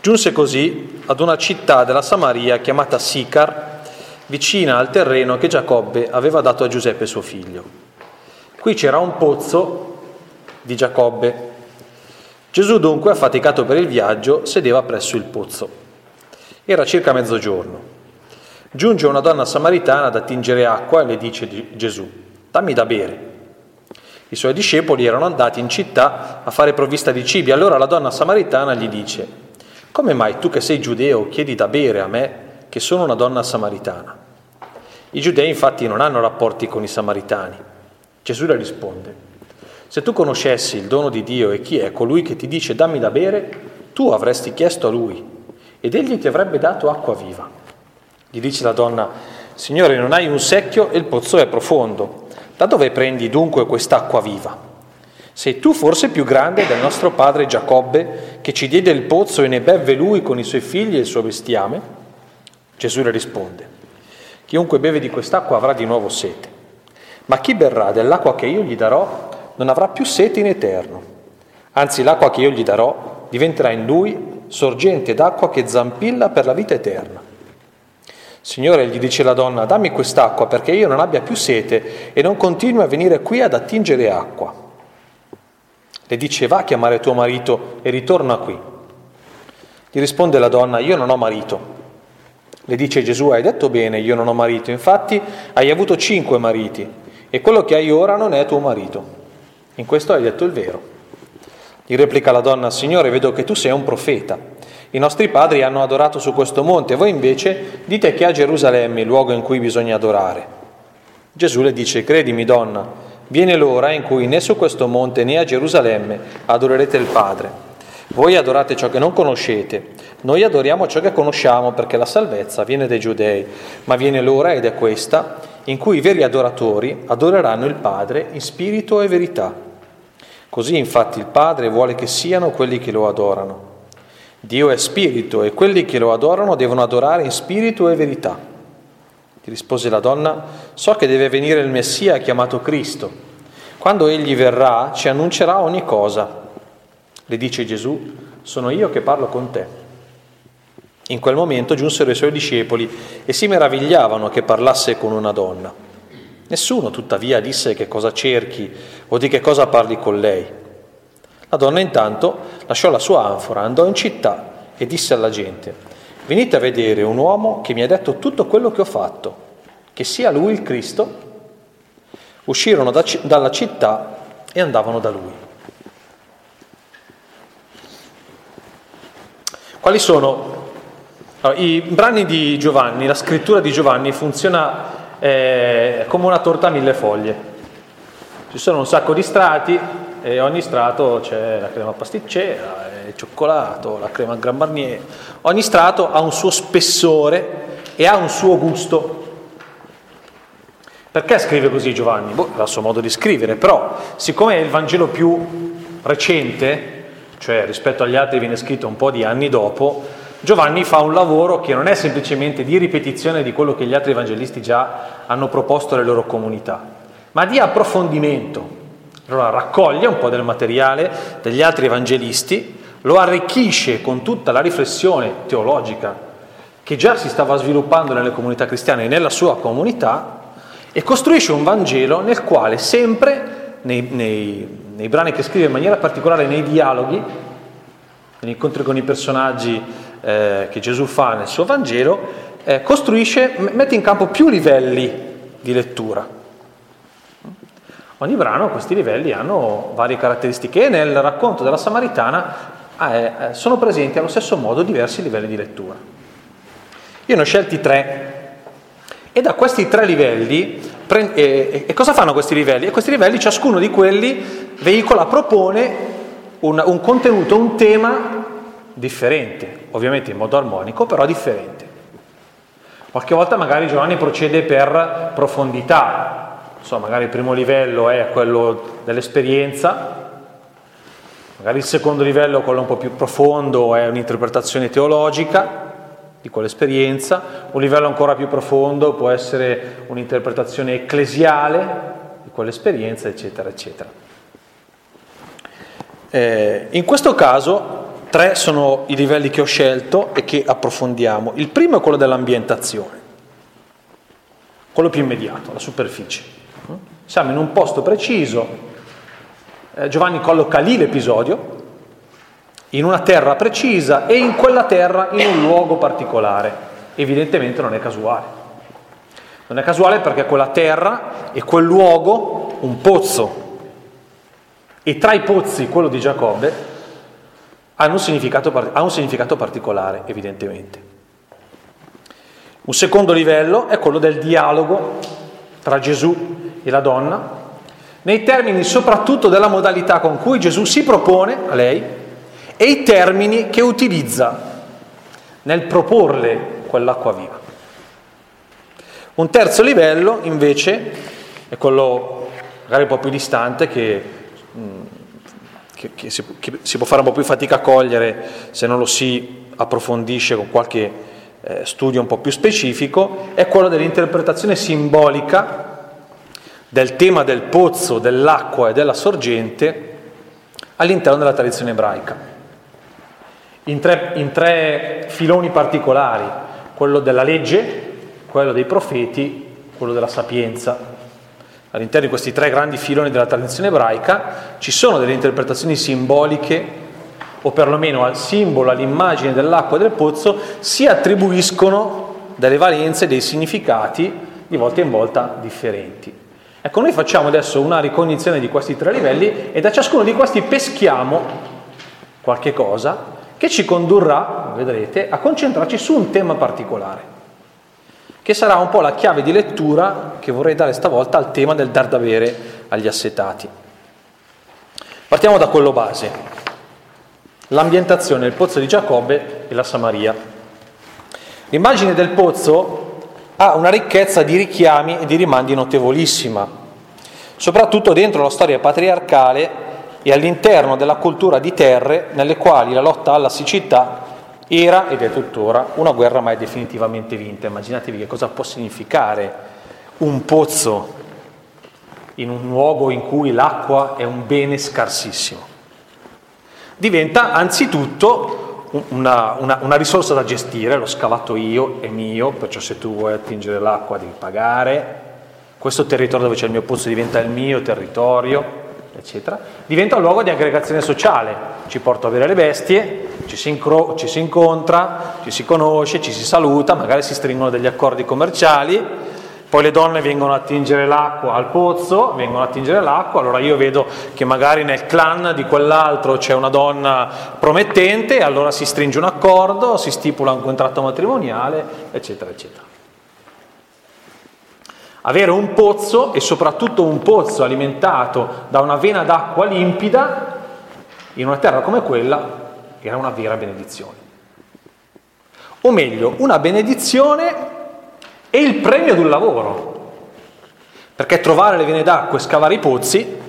Giunse così ad una città della Samaria chiamata Sicar, vicina al terreno che Giacobbe aveva dato a Giuseppe suo figlio. Qui c'era un pozzo di Giacobbe. Gesù dunque, affaticato per il viaggio, sedeva presso il pozzo. Era circa mezzogiorno. Giunge una donna samaritana ad attingere acqua e le dice di Gesù, dammi da bere. I suoi discepoli erano andati in città a fare provvista di cibi. Allora la donna samaritana gli dice, come mai tu che sei giudeo chiedi da bere a me che sono una donna samaritana? I giudei infatti non hanno rapporti con i samaritani. Gesù le risponde, se tu conoscessi il dono di Dio e chi è colui che ti dice dammi da bere, tu avresti chiesto a lui ed egli ti avrebbe dato acqua viva. Gli dice la donna, Signore, non hai un secchio e il pozzo è profondo. Da dove prendi dunque quest'acqua viva? Sei tu forse più grande del nostro padre Giacobbe, che ci diede il pozzo e ne bevve lui con i suoi figli e il suo bestiame? Gesù le risponde, chiunque beve di quest'acqua avrà di nuovo sete, ma chi berrà dell'acqua che io gli darò non avrà più sete in eterno. Anzi, l'acqua che io gli darò diventerà in lui sorgente d'acqua che zampilla per la vita eterna. Signore, gli dice la donna, dammi quest'acqua perché io non abbia più sete e non continui a venire qui ad attingere acqua. Le dice va a chiamare tuo marito e ritorna qui. Gli risponde la donna, io non ho marito. Le dice Gesù, hai detto bene, io non ho marito, infatti hai avuto cinque mariti e quello che hai ora non è tuo marito. In questo hai detto il vero. Gli replica la donna, Signore, vedo che tu sei un profeta. I nostri padri hanno adorato su questo monte, voi invece dite che a Gerusalemme il luogo in cui bisogna adorare. Gesù le dice, credimi donna, Viene l'ora in cui né su questo monte né a Gerusalemme adorerete il Padre. Voi adorate ciò che non conoscete, noi adoriamo ciò che conosciamo perché la salvezza viene dai giudei, ma viene l'ora ed è questa in cui i veri adoratori adoreranno il Padre in spirito e verità. Così infatti il Padre vuole che siano quelli che lo adorano. Dio è spirito e quelli che lo adorano devono adorare in spirito e verità. Gli rispose la donna, so che deve venire il Messia chiamato Cristo. Quando egli verrà ci annuncerà ogni cosa. Le dice Gesù, sono io che parlo con te. In quel momento giunsero i suoi discepoli e si meravigliavano che parlasse con una donna. Nessuno tuttavia disse che cosa cerchi o di che cosa parli con lei. La donna intanto lasciò la sua anfora, andò in città e disse alla gente, venite a vedere un uomo che mi ha detto tutto quello che ho fatto, che sia lui il Cristo. Uscirono da, dalla città e andavano da lui. Quali sono allora, i brani di Giovanni? La scrittura di Giovanni funziona eh, come una torta a mille foglie. Ci sono un sacco di strati e ogni strato c'è la crema pasticcera, il cioccolato, la crema Gran Marnier. Ogni strato ha un suo spessore e ha un suo gusto. Perché scrive così Giovanni? Boh, è il suo modo di scrivere, però siccome è il Vangelo più recente, cioè rispetto agli altri viene scritto un po' di anni dopo, Giovanni fa un lavoro che non è semplicemente di ripetizione di quello che gli altri evangelisti già hanno proposto alle loro comunità, ma di approfondimento. Allora raccoglie un po' del materiale degli altri evangelisti, lo arricchisce con tutta la riflessione teologica che già si stava sviluppando nelle comunità cristiane e nella sua comunità e costruisce un Vangelo nel quale sempre, nei, nei, nei brani che scrive in maniera particolare, nei dialoghi, negli incontri con i personaggi eh, che Gesù fa nel suo Vangelo, eh, costruisce, mette in campo più livelli di lettura. Ogni brano, questi livelli, hanno varie caratteristiche e nel racconto della Samaritana eh, eh, sono presenti allo stesso modo diversi livelli di lettura. Io ne ho scelti tre e da questi tre livelli, e cosa fanno questi livelli? E questi livelli, ciascuno di quelli veicola, propone un, un contenuto, un tema differente, ovviamente in modo armonico, però differente. Qualche volta magari Giovanni procede per profondità, insomma, magari il primo livello è quello dell'esperienza, Magari il secondo livello, quello un po' più profondo, è un'interpretazione teologica di quell'esperienza, un livello ancora più profondo può essere un'interpretazione ecclesiale di quell'esperienza, eccetera, eccetera. Eh, in questo caso, Tre sono i livelli che ho scelto e che approfondiamo. Il primo è quello dell'ambientazione, quello più immediato, la superficie. Siamo in un posto preciso, eh, Giovanni colloca lì l'episodio, in una terra precisa e in quella terra in un luogo particolare. Evidentemente non è casuale. Non è casuale perché quella terra e quel luogo, un pozzo, e tra i pozzi quello di Giacobbe, hanno un significato, ha un significato particolare, evidentemente. Un secondo livello è quello del dialogo tra Gesù e la donna, nei termini soprattutto della modalità con cui Gesù si propone a lei e i termini che utilizza nel proporle quell'acqua viva. Un terzo livello invece è quello magari un po' più distante che, mm, che, che, si, che, si, può fare un po' più fatica a cogliere se non lo si approfondisce con qualche eh, studio un po' più specifico, è quello dell'interpretazione simbolica del tema del pozzo, dell'acqua e della sorgente all'interno della tradizione ebraica. In tre, in tre filoni particolari, quello della legge, quello dei profeti, quello della sapienza. All'interno di questi tre grandi filoni della tradizione ebraica ci sono delle interpretazioni simboliche, o perlomeno al simbolo, all'immagine dell'acqua e del pozzo, si attribuiscono delle valenze, dei significati di volta in volta differenti. Ecco, noi facciamo adesso una ricognizione di questi tre livelli e da ciascuno di questi peschiamo qualche cosa che ci condurrà, vedrete, a concentrarci su un tema particolare che sarà un po' la chiave di lettura che vorrei dare stavolta al tema del dar da bere agli assetati. Partiamo da quello base, l'ambientazione del pozzo di Giacobbe e la Samaria. L'immagine del pozzo ha una ricchezza di richiami e di rimandi notevolissima, soprattutto dentro la storia patriarcale e all'interno della cultura di terre nelle quali la lotta alla siccità era ed è tuttora una guerra mai definitivamente vinta. Immaginatevi che cosa può significare un pozzo in un luogo in cui l'acqua è un bene scarsissimo. Diventa anzitutto una, una, una risorsa da gestire, l'ho scavato io, è mio, perciò se tu vuoi attingere l'acqua devi pagare, questo territorio dove c'è il mio pozzo diventa il mio territorio, eccetera, diventa un luogo di aggregazione sociale, ci porto a avere le bestie, ci si, incro- ci si incontra, ci si conosce, ci si saluta, magari si stringono degli accordi commerciali, poi le donne vengono a attingere l'acqua al pozzo, vengono a attingere l'acqua, allora io vedo che magari nel clan di quell'altro c'è una donna promettente, allora si stringe un accordo, si stipula un contratto matrimoniale, eccetera, eccetera. Avere un pozzo e soprattutto un pozzo alimentato da una vena d'acqua limpida in una terra come quella era una vera benedizione. O meglio, una benedizione e il premio di un lavoro. Perché trovare le vene d'acqua e scavare i pozzi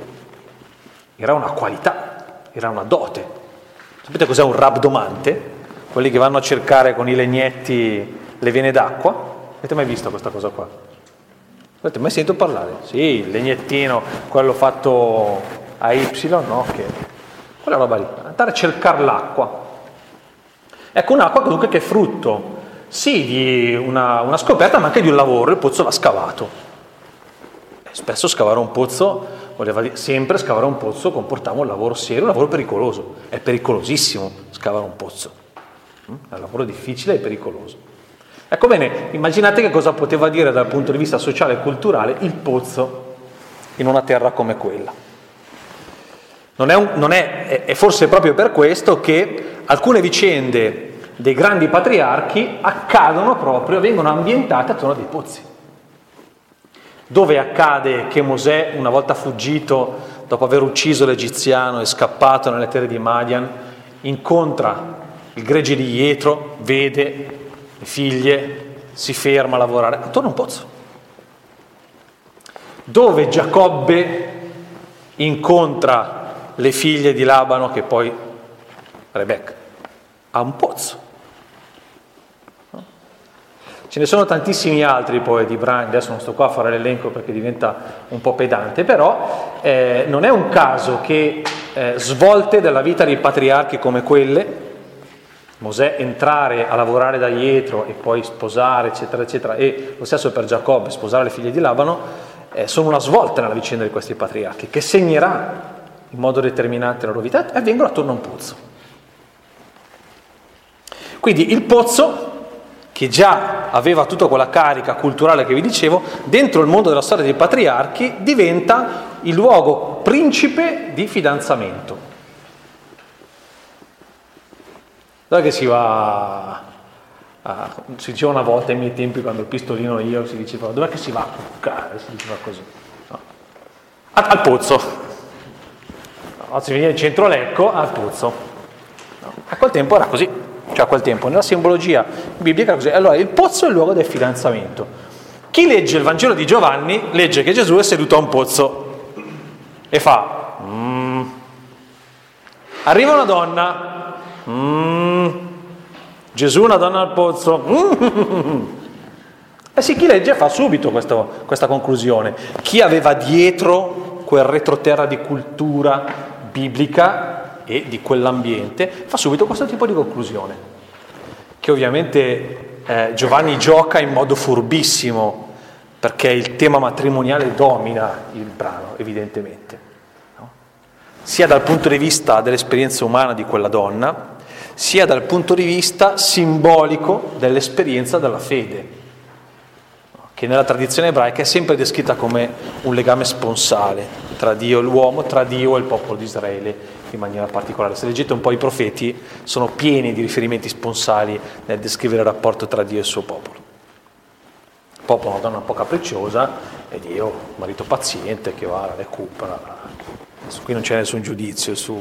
era una qualità, era una dote. Sapete cos'è un rabdomante? Quelli che vanno a cercare con i legnetti le vene d'acqua? Avete mai visto questa cosa qua? Avete mai sentito parlare? Sì, il legnettino, quello fatto a Y, no? Che... Quella roba lì, andare a cercare l'acqua. Ecco, un'acqua comunque che è frutto, sì, di una, una scoperta, ma anche di un lavoro, il pozzo l'ha scavato. E spesso scavare un pozzo, voleva dire, sempre scavare un pozzo comportava un lavoro serio, un lavoro pericoloso. È pericolosissimo scavare un pozzo. Mm? È un lavoro difficile e pericoloso. Ecco bene, immaginate che cosa poteva dire dal punto di vista sociale e culturale il pozzo in una terra come quella. Non è, un, non è, è forse proprio per questo che alcune vicende dei grandi patriarchi accadono proprio, vengono ambientate attorno a dei pozzi. Dove accade che Mosè, una volta fuggito dopo aver ucciso l'egiziano e scappato nelle terre di Madian, incontra il gregge di Ietro, vede le figlie, si ferma a lavorare attorno a un pozzo. Dove Giacobbe incontra le figlie di Labano, che poi Rebecca, a un pozzo. Ce ne sono tantissimi altri poi di brani, adesso non sto qua a fare l'elenco perché diventa un po' pedante, però eh, non è un caso che eh, svolte della vita dei patriarchi come quelle Mosè entrare a lavorare da dietro e poi sposare, eccetera, eccetera, e lo stesso per Giacobbe, sposare le figlie di Labano, eh, sono una svolta nella vicenda di questi patriarchi, che segnerà in modo determinante la loro vita e avvengono attorno a un pozzo. Quindi il pozzo, che già aveva tutta quella carica culturale che vi dicevo, dentro il mondo della storia dei patriarchi diventa il luogo principe di fidanzamento. Dove che si va a, si diceva una volta ai miei tempi quando il pistolino io si diceva dov'è che si va a cuccare? Si diceva così. No. Al, pozzo. No, si veniva in centro Lecco al pozzo. No. A quel tempo era così, cioè a quel tempo nella simbologia biblica era così. Allora il pozzo è il luogo del fidanzamento. Chi legge il Vangelo di Giovanni legge che Gesù è seduto a un pozzo e fa mm. arriva una donna Mm. Gesù una donna al pozzo. Mm. Eh sì, chi legge fa subito questo, questa conclusione. Chi aveva dietro quel retroterra di cultura biblica e di quell'ambiente fa subito questo tipo di conclusione, che ovviamente eh, Giovanni gioca in modo furbissimo perché il tema matrimoniale domina il brano, evidentemente, no? sia dal punto di vista dell'esperienza umana di quella donna, sia dal punto di vista simbolico dell'esperienza della fede, che nella tradizione ebraica è sempre descritta come un legame sponsale tra Dio e l'uomo, tra Dio e il popolo di Israele in maniera particolare. Se leggete un po' i profeti, sono pieni di riferimenti sponsali nel descrivere il rapporto tra Dio e il suo popolo. Il popolo è una donna un po' capricciosa e Dio, marito paziente che va, la recupera. Qui non c'è nessun giudizio su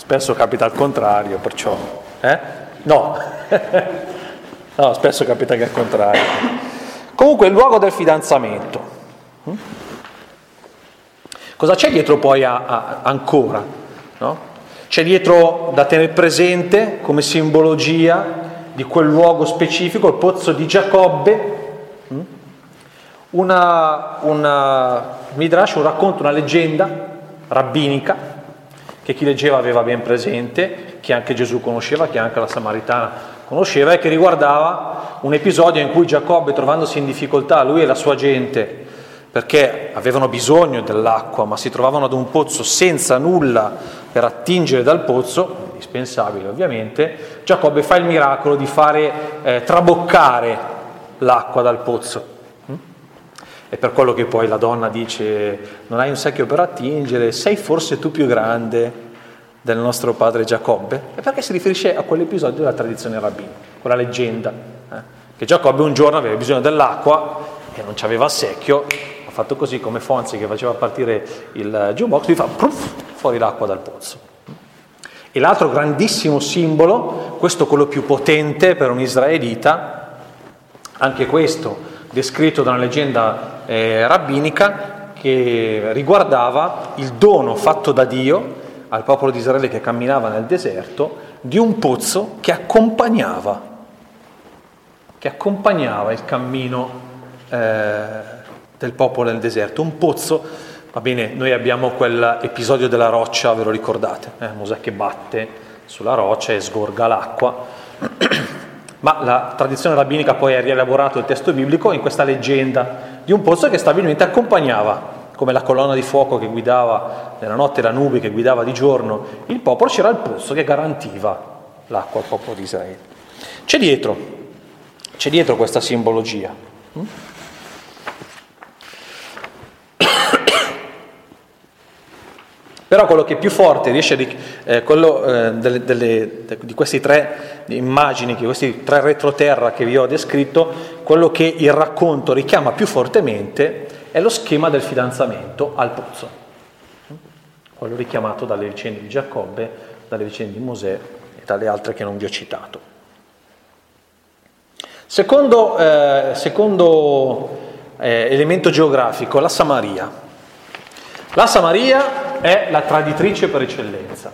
Spesso capita al contrario, perciò... Eh? No, no, spesso capita che al contrario. Comunque il luogo del fidanzamento. Hm? Cosa c'è dietro poi a, a, ancora? No? C'è dietro da tenere presente come simbologia di quel luogo specifico, il pozzo di Giacobbe, hm? una, una Midrash, un racconto, una leggenda rabbinica che chi leggeva aveva ben presente, che anche Gesù conosceva, che anche la Samaritana conosceva e che riguardava un episodio in cui Giacobbe, trovandosi in difficoltà, lui e la sua gente, perché avevano bisogno dell'acqua, ma si trovavano ad un pozzo senza nulla per attingere dal pozzo, indispensabile ovviamente, Giacobbe fa il miracolo di fare eh, traboccare l'acqua dal pozzo. È per quello che poi la donna dice, non hai un secchio per attingere, sei forse tu più grande del nostro padre Giacobbe? E perché si riferisce a quell'episodio della tradizione rabbina, quella leggenda, eh? che Giacobbe un giorno aveva bisogno dell'acqua e non c'aveva secchio, ha fatto così come Fonzi che faceva partire il jukebox, gli fa puff, fuori l'acqua dal pozzo. E l'altro grandissimo simbolo, questo quello più potente per un israelita, anche questo descritto da una leggenda eh, rabbinica che riguardava il dono fatto da Dio al popolo di Israele che camminava nel deserto di un pozzo che accompagnava, che accompagnava il cammino eh, del popolo nel deserto. Un pozzo, va bene, noi abbiamo quell'episodio della roccia, ve lo ricordate? Eh? Mosè che batte sulla roccia e sgorga l'acqua. Ma la tradizione rabbinica poi ha rielaborato il testo biblico in questa leggenda di un pozzo che stabilmente accompagnava, come la colonna di fuoco che guidava nella notte la nube che guidava di giorno il popolo, c'era il pozzo che garantiva l'acqua al popolo di Israele. C'è dietro, c'è dietro questa simbologia. Però quello che è più forte riesce a, eh, quello, eh, delle, delle, di queste tre immagini, di questi tre retroterra che vi ho descritto, quello che il racconto richiama più fortemente è lo schema del fidanzamento al pozzo, quello richiamato dalle vicende di Giacobbe, dalle vicende di Mosè e dalle altre che non vi ho citato. Secondo, eh, secondo eh, elemento geografico, la Samaria. La Samaria è la traditrice per eccellenza,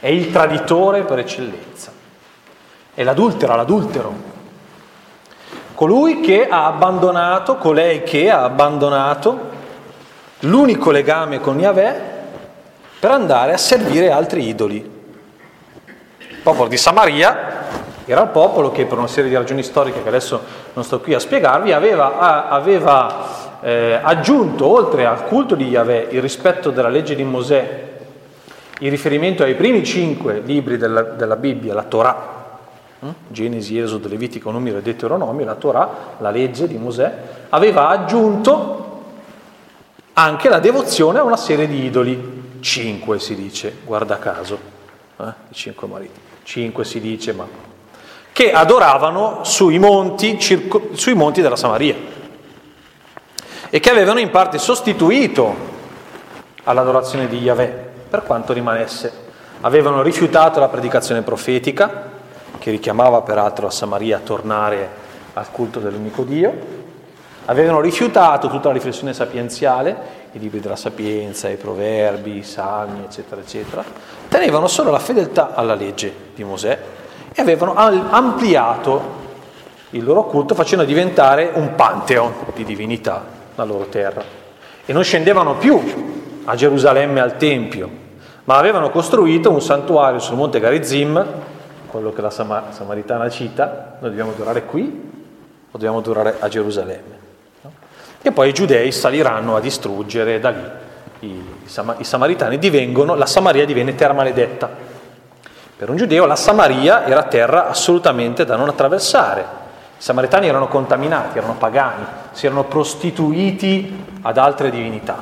è il traditore per eccellenza, è l'adultera, l'adultero, colui che ha abbandonato, colei che ha abbandonato l'unico legame con Yahweh per andare a servire altri idoli. popolo di Samaria era il popolo che per una serie di ragioni storiche che adesso non sto qui a spiegarvi aveva, aveva eh, aggiunto oltre al culto di Yahweh il rispetto della legge di Mosè, il riferimento ai primi cinque libri della, della Bibbia, la Torah, hm? Genesi, Esodo, Levitico, Numero e Deuteronomio, la Torah, la legge di Mosè, aveva aggiunto anche la devozione a una serie di idoli, cinque si dice, guarda caso, eh? i cinque mariti, cinque si dice, ma che adoravano sui monti, circo, sui monti della Samaria e che avevano in parte sostituito all'adorazione di Yahweh per quanto rimanesse. Avevano rifiutato la predicazione profetica, che richiamava peraltro la Samaria a tornare al culto dell'unico Dio, avevano rifiutato tutta la riflessione sapienziale, i libri della sapienza, i proverbi, i salmi, eccetera, eccetera, tenevano solo la fedeltà alla legge di Mosè e avevano ampliato il loro culto facendo diventare un pantheon di divinità la loro terra. E non scendevano più a Gerusalemme al Tempio, ma avevano costruito un santuario sul monte Garizim, quello che la Samar- Samaritana cita, noi dobbiamo durare qui o dobbiamo durare a Gerusalemme. E poi i giudei saliranno a distruggere da lì i, i, i Samaritani, divengono, la Samaria divenne terra maledetta. Per un giudeo la Samaria era terra assolutamente da non attraversare. I samaritani erano contaminati, erano pagani, si erano prostituiti ad altre divinità.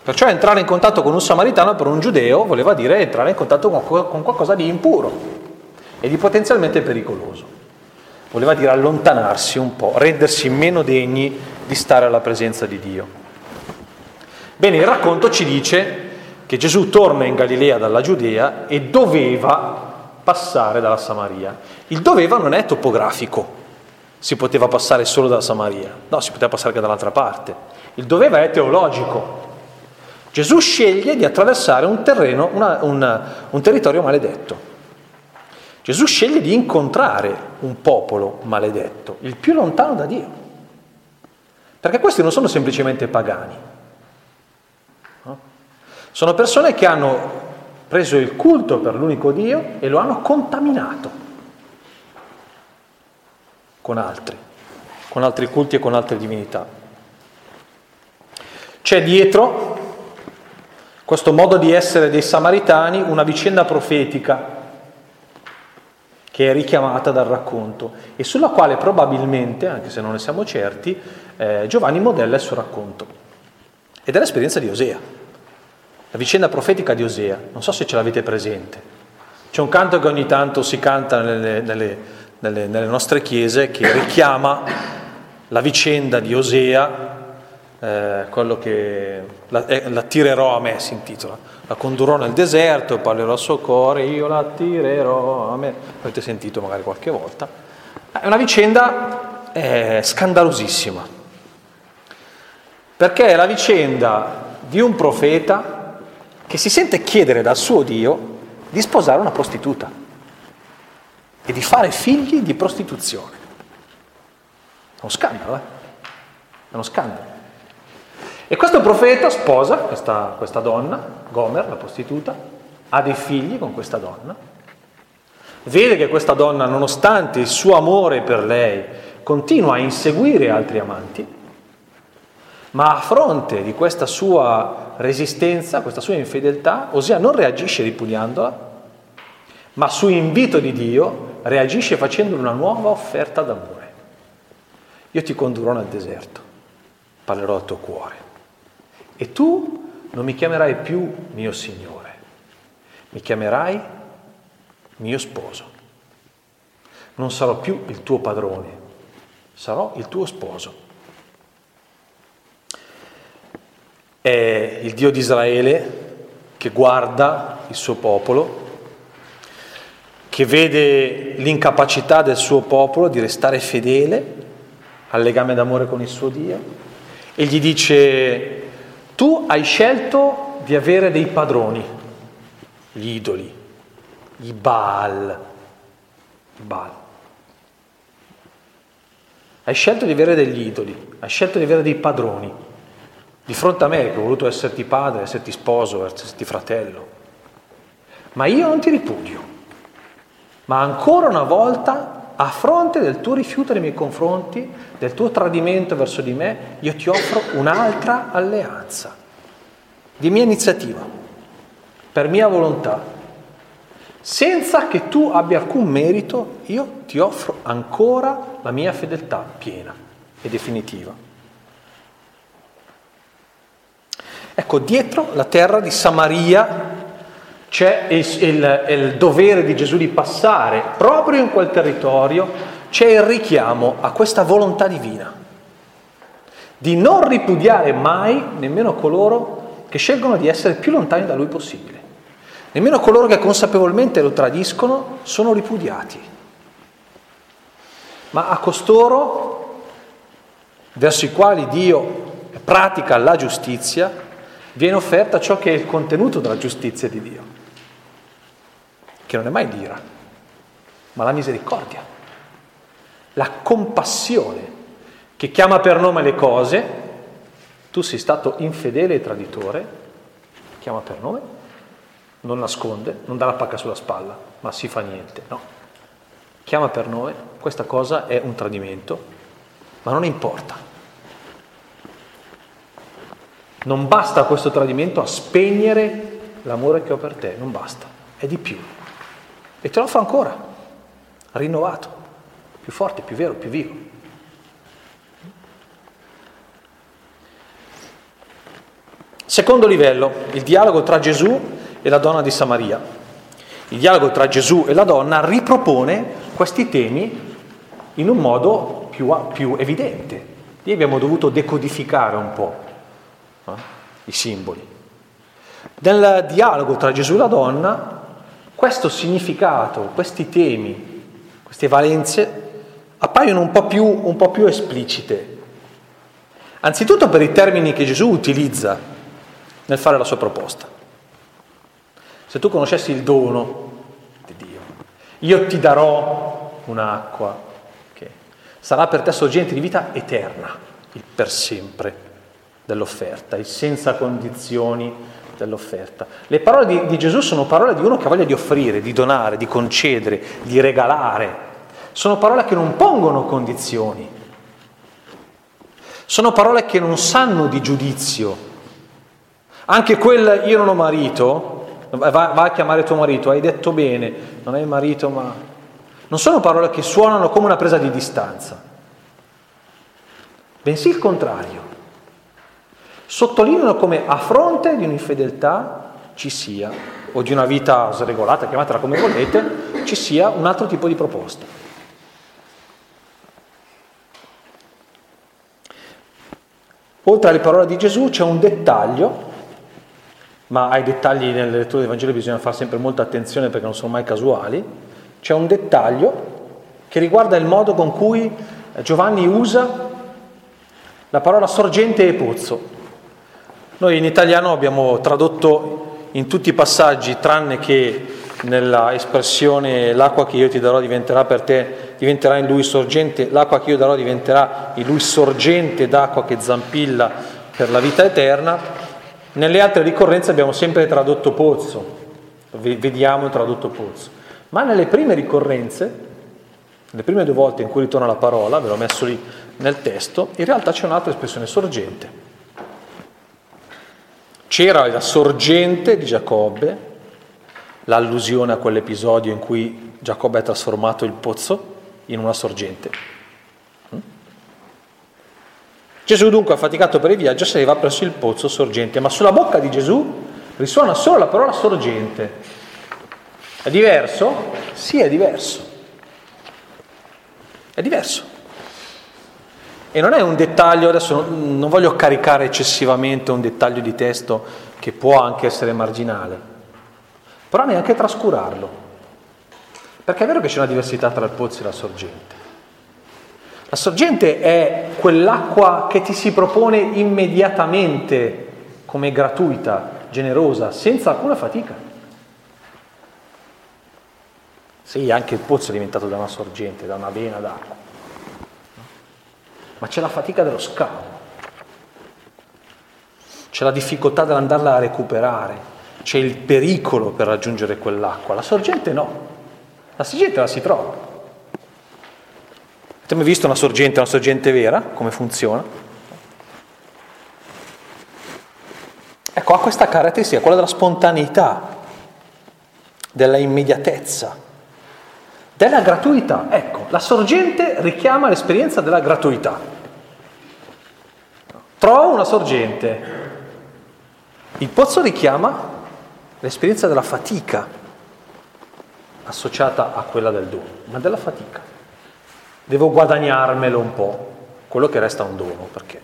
Perciò entrare in contatto con un samaritano per un giudeo voleva dire entrare in contatto con qualcosa di impuro e di potenzialmente pericoloso. Voleva dire allontanarsi un po', rendersi meno degni di stare alla presenza di Dio. Bene, il racconto ci dice che Gesù torna in Galilea dalla Giudea e doveva passare dalla Samaria. Il doveva non è topografico, si poteva passare solo dalla Samaria, no, si poteva passare anche dall'altra parte. Il doveva è teologico. Gesù sceglie di attraversare un terreno, una, una, un territorio maledetto. Gesù sceglie di incontrare un popolo maledetto, il più lontano da Dio. Perché questi non sono semplicemente pagani, sono persone che hanno preso il culto per l'unico Dio e lo hanno contaminato con altri, con altri culti e con altre divinità. C'è dietro questo modo di essere dei samaritani una vicenda profetica che è richiamata dal racconto e sulla quale probabilmente, anche se non ne siamo certi, eh, Giovanni modella il suo racconto. Ed è l'esperienza di Osea. La vicenda profetica di Osea, non so se ce l'avete presente. C'è un canto che ogni tanto si canta nelle, nelle, nelle, nelle nostre chiese che richiama la vicenda di Osea, eh, quello che la, eh, la, tirerò a me si intitola. La condurrò nel deserto, parlerò al suo cuore, io la tirerò a me. Avete sentito magari qualche volta. È una vicenda eh, scandalosissima, perché è la vicenda di un profeta che si sente chiedere dal suo Dio di sposare una prostituta e di fare figli di prostituzione. È uno scandalo, eh? È uno scandalo. E questo profeta sposa questa, questa donna, Gomer, la prostituta, ha dei figli con questa donna, vede che questa donna, nonostante il suo amore per lei, continua a inseguire altri amanti, ma a fronte di questa sua resistenza, questa sua infedeltà, Osea non reagisce ripudiandola, ma su invito di Dio reagisce facendo una nuova offerta d'amore. Io ti condurrò nel deserto, parlerò al tuo cuore e tu non mi chiamerai più mio Signore, mi chiamerai mio sposo. Non sarò più il tuo padrone, sarò il tuo sposo. è il Dio di Israele che guarda il suo popolo, che vede l'incapacità del suo popolo di restare fedele al legame d'amore con il suo Dio e gli dice tu hai scelto di avere dei padroni, gli idoli, i Baal, Baal. Hai scelto di avere degli idoli, hai scelto di avere dei padroni di fronte a me che ho voluto esserti padre, esserti sposo, esserti fratello. Ma io non ti ripudio. Ma ancora una volta, a fronte del tuo rifiuto nei miei confronti, del tuo tradimento verso di me, io ti offro un'altra alleanza, di mia iniziativa, per mia volontà. Senza che tu abbia alcun merito, io ti offro ancora la mia fedeltà piena e definitiva. Ecco, dietro la terra di Samaria c'è il, il, il, dovere di Gesù di passare proprio in quel territorio, c'è il richiamo a questa volontà divina, di non ripudiare mai nemmeno coloro che scelgono di essere più lontani da Lui possibile. Nemmeno coloro che consapevolmente lo tradiscono sono ripudiati. Ma a costoro, verso i quali Dio pratica la giustizia, viene offerta ciò che è il contenuto della giustizia di Dio, che non è mai l'ira, ma la misericordia, la compassione che chiama per nome le cose, tu sei stato infedele e traditore, chiama per nome, non nasconde, non dà la pacca sulla spalla, ma si fa niente, no. Chiama per nome, questa cosa è un tradimento, ma non importa non basta questo tradimento a spegnere l'amore che ho per te, non basta, è di più. E te lo fa ancora, rinnovato, più forte, più vero, più vivo. Secondo livello, il dialogo tra Gesù e la donna di Samaria. Il dialogo tra Gesù e la donna ripropone questi temi in un modo più, più evidente. Lì abbiamo dovuto decodificare un po' i simboli. Nel dialogo tra Gesù e la donna, questo significato, questi temi, queste valenze appaiono un po, più, un po' più esplicite. Anzitutto per i termini che Gesù utilizza nel fare la sua proposta. Se tu conoscessi il dono di Dio, io ti darò un'acqua che sarà per te sorgente di vita eterna, il per sempre dell'offerta, il senza condizioni dell'offerta. Le parole di, di, Gesù sono parole di uno che ha voglia di offrire, di donare, di concedere, di regalare. Sono parole che non pongono condizioni. Sono parole che non sanno di giudizio. Anche quel io non ho marito, va, va a chiamare tuo marito, hai detto bene, non hai marito ma... Non sono parole che suonano come una presa di distanza, bensì il contrario sottolineano come a fronte di un'infedeltà ci sia, o di una vita sregolata, chiamatela come volete, ci sia un altro tipo di proposta. Oltre alle parole di Gesù c'è un dettaglio, ma ai dettagli nelle letture del Vangelo bisogna fare sempre molta attenzione perché non sono mai casuali, c'è un dettaglio che riguarda il modo con cui Giovanni usa la parola sorgente e pozzo. Noi in italiano abbiamo tradotto in tutti i passaggi, tranne che nella espressione l'acqua che io ti darò diventerà per te, diventerà in lui sorgente, l'acqua che io darò diventerà in lui sorgente d'acqua che zampilla per la vita eterna. Nelle altre ricorrenze abbiamo sempre tradotto pozzo, vediamo il tradotto pozzo. Ma nelle prime ricorrenze, le prime due volte in cui ritorna la parola, ve l'ho messo lì nel testo, in realtà c'è un'altra espressione sorgente. C'era la sorgente di Giacobbe, l'allusione a quell'episodio in cui Giacobbe ha trasformato il pozzo in una sorgente. Mm? Gesù dunque, affaticato per il viaggio, si arriva presso il pozzo sorgente, ma sulla bocca di Gesù risuona solo la parola sorgente. È diverso? Sì, è diverso. È diverso. E non è un dettaglio, adesso non voglio caricare eccessivamente un dettaglio di testo che può anche essere marginale, però neanche trascurarlo. Perché è vero che c'è una diversità tra il pozzo e la sorgente. La sorgente è quell'acqua che ti si propone immediatamente come gratuita, generosa, senza alcuna fatica. Sì, anche il pozzo è diventato da una sorgente, da una vena d'acqua ma c'è la fatica dello scavo, c'è la difficoltà dell'andarla a recuperare, c'è il pericolo per raggiungere quell'acqua. La sorgente no. La sorgente la si trova. Avete mai visto una sorgente, una sorgente vera, come funziona? Ecco, ha questa caratteristica, quella della spontaneità, della immediatezza, della gratuità. Ecco, la sorgente richiama l'esperienza della gratuità. Trovo una sorgente. Il pozzo richiama l'esperienza della fatica associata a quella del dono, ma della fatica. Devo guadagnarmelo un po', quello che resta un dono, perché.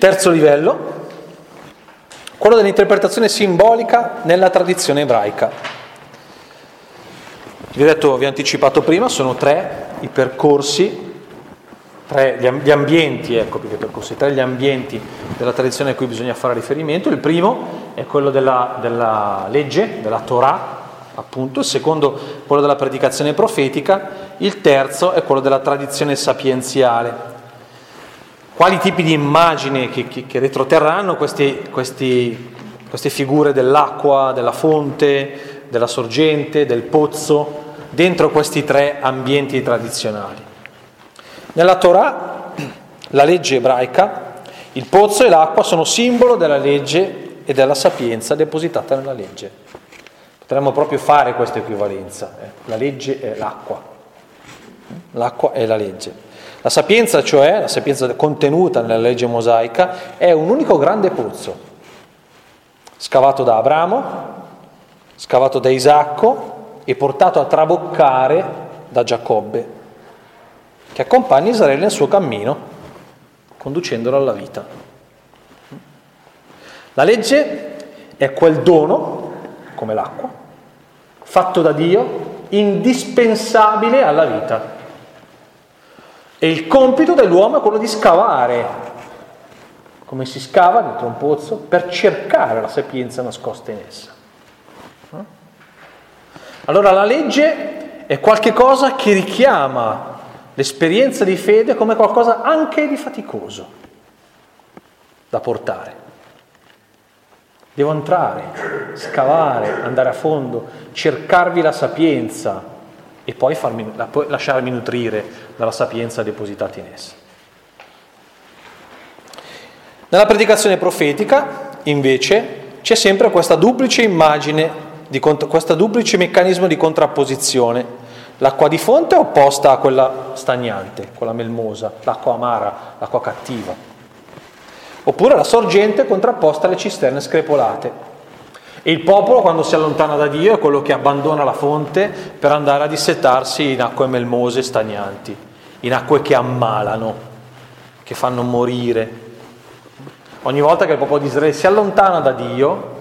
Terzo livello, quello dell'interpretazione simbolica nella tradizione ebraica. Vi ho detto, vi ho anticipato prima, sono tre i percorsi, tre gli ambienti, ecco più che percorsi, tre gli ambienti della tradizione a cui bisogna fare riferimento. Il primo è quello della, della legge, della Torah, appunto, il secondo quello della predicazione profetica, il terzo è quello della tradizione sapienziale, quali tipi di immagini che, che, che retroterranno questi, questi, queste figure dell'acqua, della fonte, della sorgente, del pozzo, dentro questi tre ambienti tradizionali. Nella Torah, la legge ebraica, il pozzo e l'acqua sono simbolo della legge e della sapienza depositata nella legge. Potremmo proprio fare questa equivalenza, eh? la legge è l'acqua, l'acqua è la legge. La sapienza, cioè, la sapienza contenuta nella legge mosaica, è un unico grande pozzo, scavato da Abramo, scavato da Isacco e portato a traboccare da Giacobbe, che accompagna Israele nel suo cammino, conducendolo alla vita. La legge è quel dono, come l'acqua, fatto da Dio, indispensabile alla vita. E il compito dell'uomo è quello di scavare, come si scava dentro un pozzo, per cercare la sapienza nascosta in essa. Allora la legge è qualcosa che richiama l'esperienza di fede come qualcosa anche di faticoso da portare. Devo entrare, scavare, andare a fondo, cercarvi la sapienza, e poi, farmi, lasciarmi nutrire dalla sapienza depositata in essa. Nella predicazione profetica, invece, c'è sempre questa duplice immagine, di, questo duplice meccanismo di contrapposizione. L'acqua di fonte è opposta a quella stagnante, quella melmosa, l'acqua amara, l'acqua cattiva. Oppure la sorgente contrapposta alle cisterne screpolate. E il popolo quando si allontana da Dio è quello che abbandona la fonte per andare a dissetarsi in acque melmose e stagnanti, in acque che ammalano, che fanno morire. Ogni volta che il popolo di Israele si allontana da Dio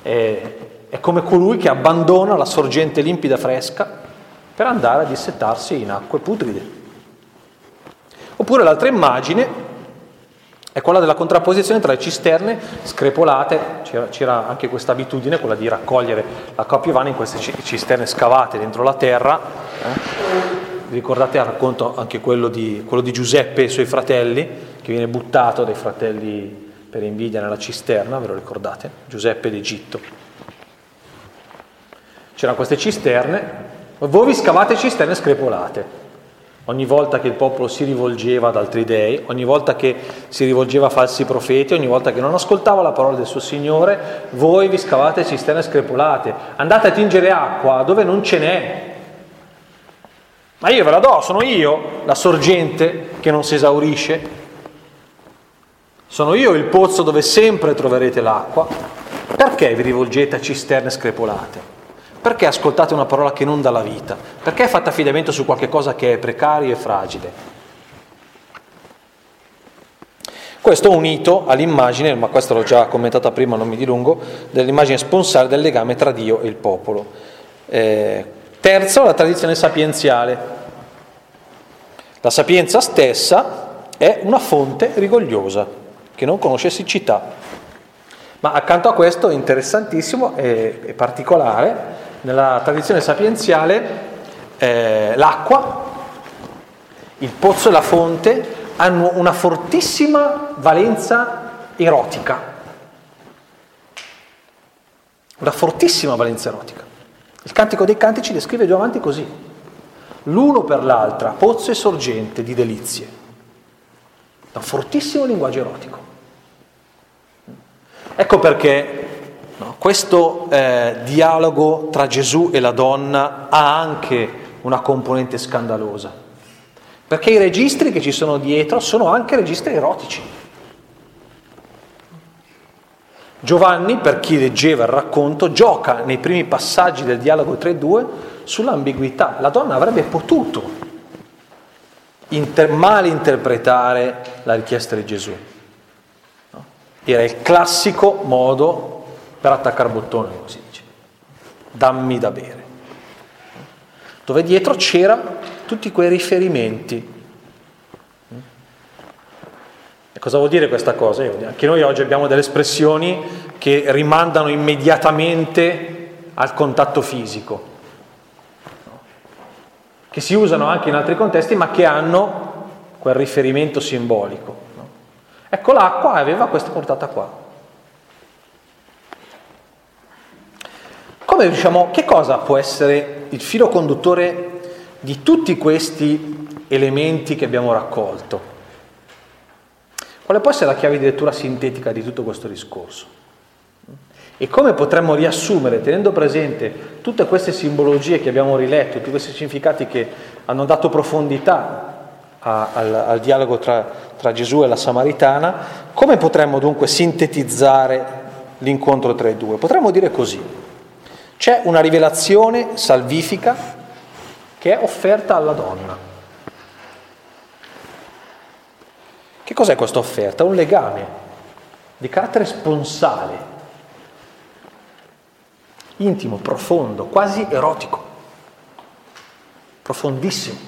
è, è come colui che abbandona la sorgente limpida fresca per andare a dissetarsi in acque putride. Oppure l'altra immagine è quella della contrapposizione tra le cisterne screpolate, c'era, c'era anche questa abitudine, quella di raccogliere la coppia vana in queste cisterne scavate dentro la terra. Eh? Ricordate il racconto anche quello di, quello di Giuseppe e i suoi fratelli, che viene buttato dai fratelli per invidia nella cisterna, ve lo ricordate? Giuseppe d'Egitto. C'erano queste cisterne, voi vi scavate cisterne screpolate ogni volta che il popolo si rivolgeva ad altri dei, ogni volta che si rivolgeva a falsi profeti, ogni volta che non ascoltava la parola del suo Signore, voi vi scavate cisterne screpolate, andate a tingere acqua dove non ce n'è. Ma io ve la do, sono io la sorgente che non si esaurisce, sono io il pozzo dove sempre troverete l'acqua, perché vi rivolgete a cisterne screpolate? Perché ascoltate una parola che non dà la vita? Perché fate affidamento su qualche cosa che è precario e fragile? Questo unito all'immagine, ma questo l'ho già commentata prima, non mi dilungo, dell'immagine sponsale del legame tra Dio e il popolo. Eh, terzo, la tradizione sapienziale. La sapienza stessa è una fonte rigogliosa, che non conosce siccità. Ma accanto a questo, interessantissimo e particolare, nella tradizione sapienziale eh, l'acqua, il pozzo e la fonte hanno una fortissima valenza erotica. una fortissima valenza erotica. Il Cantico dei Cantici descrive i due amanti così, l'uno per l'altra, pozzo e sorgente di delizie, un fortissimo linguaggio erotico. Ecco perché no, questo eh, dialogo tra Gesù e la donna ha anche una componente scandalosa, perché i registri che ci sono dietro sono anche registri erotici. Giovanni, per chi leggeva il racconto, gioca nei primi passaggi del dialogo 3.2 sull'ambiguità. La donna avrebbe potuto inter- malinterpretare la richiesta di Gesù. No? Era il classico modo per attaccare bottone, come dice. Dammi da bere. Dove dietro c'era tutti quei riferimenti e cosa vuol dire questa cosa? Anche noi oggi abbiamo delle espressioni che rimandano immediatamente al contatto fisico, che si usano anche in altri contesti ma che hanno quel riferimento simbolico. Ecco l'acqua aveva questa portata qua. Come diciamo, che cosa può essere il filo conduttore di tutti questi elementi che abbiamo raccolto? Quale può essere la chiave di lettura sintetica di tutto questo discorso? E come potremmo riassumere, tenendo presente tutte queste simbologie che abbiamo riletto, tutti questi significati che hanno dato profondità a, al, al, dialogo tra, tra Gesù e la Samaritana, come potremmo dunque sintetizzare l'incontro tra i due? Potremmo dire così, c'è una rivelazione salvifica che è offerta alla donna. Che cos'è questa offerta? Un legame di carattere sponsale, intimo, profondo, quasi erotico, profondissimo,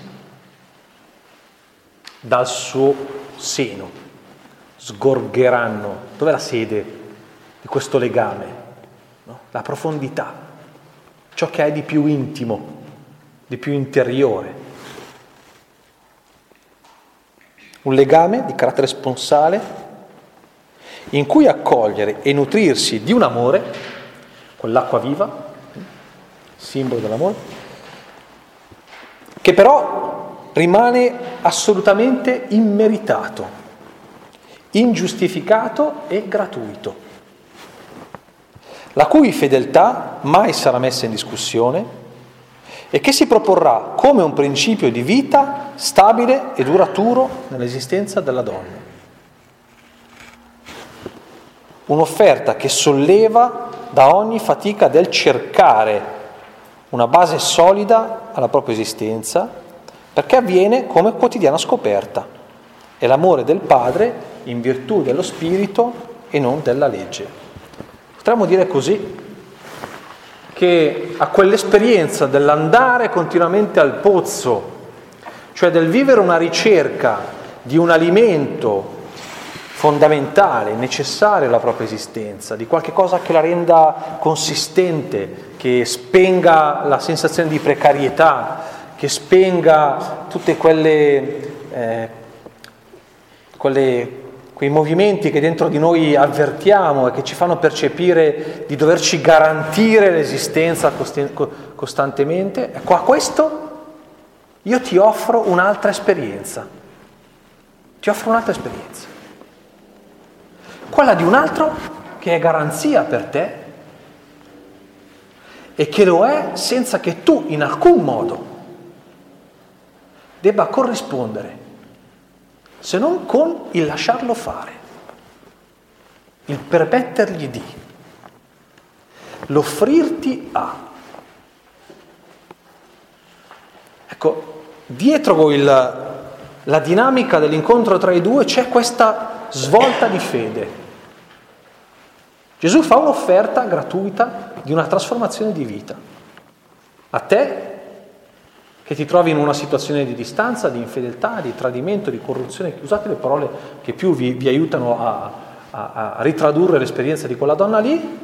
dal suo seno. Sgorgeranno. Dov'è la sede di questo legame? No? La profondità, ciò che è di più intimo, di più interiore. un legame di carattere sponsale in cui accogliere e nutrirsi di un amore, quell'acqua viva, simbolo dell'amore, che però rimane assolutamente immeritato, ingiustificato e gratuito, la cui fedeltà mai sarà messa in discussione e che si proporrà come un principio di vita stabile e duraturo nell'esistenza della donna. Un'offerta che solleva da ogni fatica del cercare una base solida alla propria esistenza, perché avviene come quotidiana scoperta. È l'amore del Padre in virtù dello Spirito e non della legge. Potremmo dire così, che a quell'esperienza dell'andare continuamente al pozzo, cioè del vivere una ricerca di un alimento fondamentale, necessario alla propria esistenza, di qualche cosa che la renda consistente, che spenga la sensazione di precarietà, che spenga tutte quelle, eh, quelle quei movimenti che dentro di noi avvertiamo e che ci fanno percepire di doverci garantire l'esistenza costantemente, ecco a questo io ti offro un'altra esperienza, ti offro un'altra esperienza, quella di un altro che è garanzia per te e che lo è senza che tu in alcun modo debba corrispondere se non con il lasciarlo fare, il permettergli di, l'offrirti a. Ecco, dietro il, la dinamica dell'incontro tra i due c'è questa svolta di fede. Gesù fa un'offerta gratuita di una trasformazione di vita. A te che ti trovi in una situazione di distanza, di infedeltà, di tradimento, di corruzione, usate le parole che più vi, vi aiutano a, a, a, ritradurre l'esperienza di quella donna lì,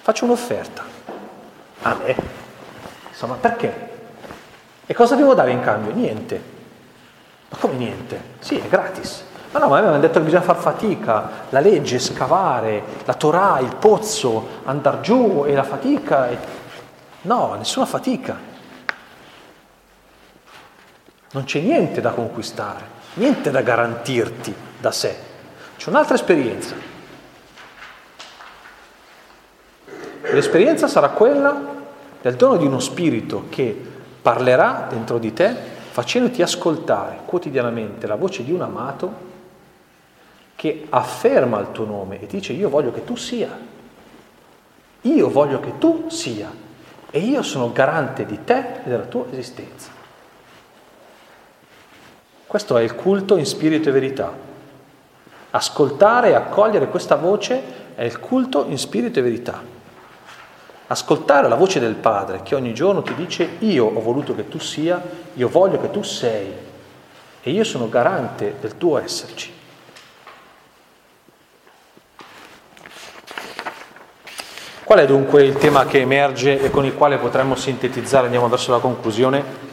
faccio un'offerta. A me. Insomma, perché? E cosa devo dare in cambio? Niente. Ma come niente? Sì, è gratis. Ma no, ma mi hanno detto che bisogna far fatica, la legge, scavare, la Torah, il pozzo, andare giù e la fatica. No, nessuna fatica. Non c'è niente da conquistare, niente da garantirti da sé. C'è un'altra esperienza. L'esperienza sarà quella del dono di uno spirito che parlerà dentro di te facendoti ascoltare quotidianamente la voce di un amato che afferma il tuo nome e dice io voglio che tu sia, io voglio che tu sia e io sono garante di te e della tua esistenza. Questo è il culto in spirito e verità. Ascoltare e accogliere questa voce è il culto in spirito e verità. Ascoltare la voce del Padre che ogni giorno ti dice io ho voluto che tu sia, io voglio che tu sei e io sono garante del tuo esserci. Qual è dunque il tema che emerge e con il quale potremmo sintetizzare, andiamo verso la conclusione,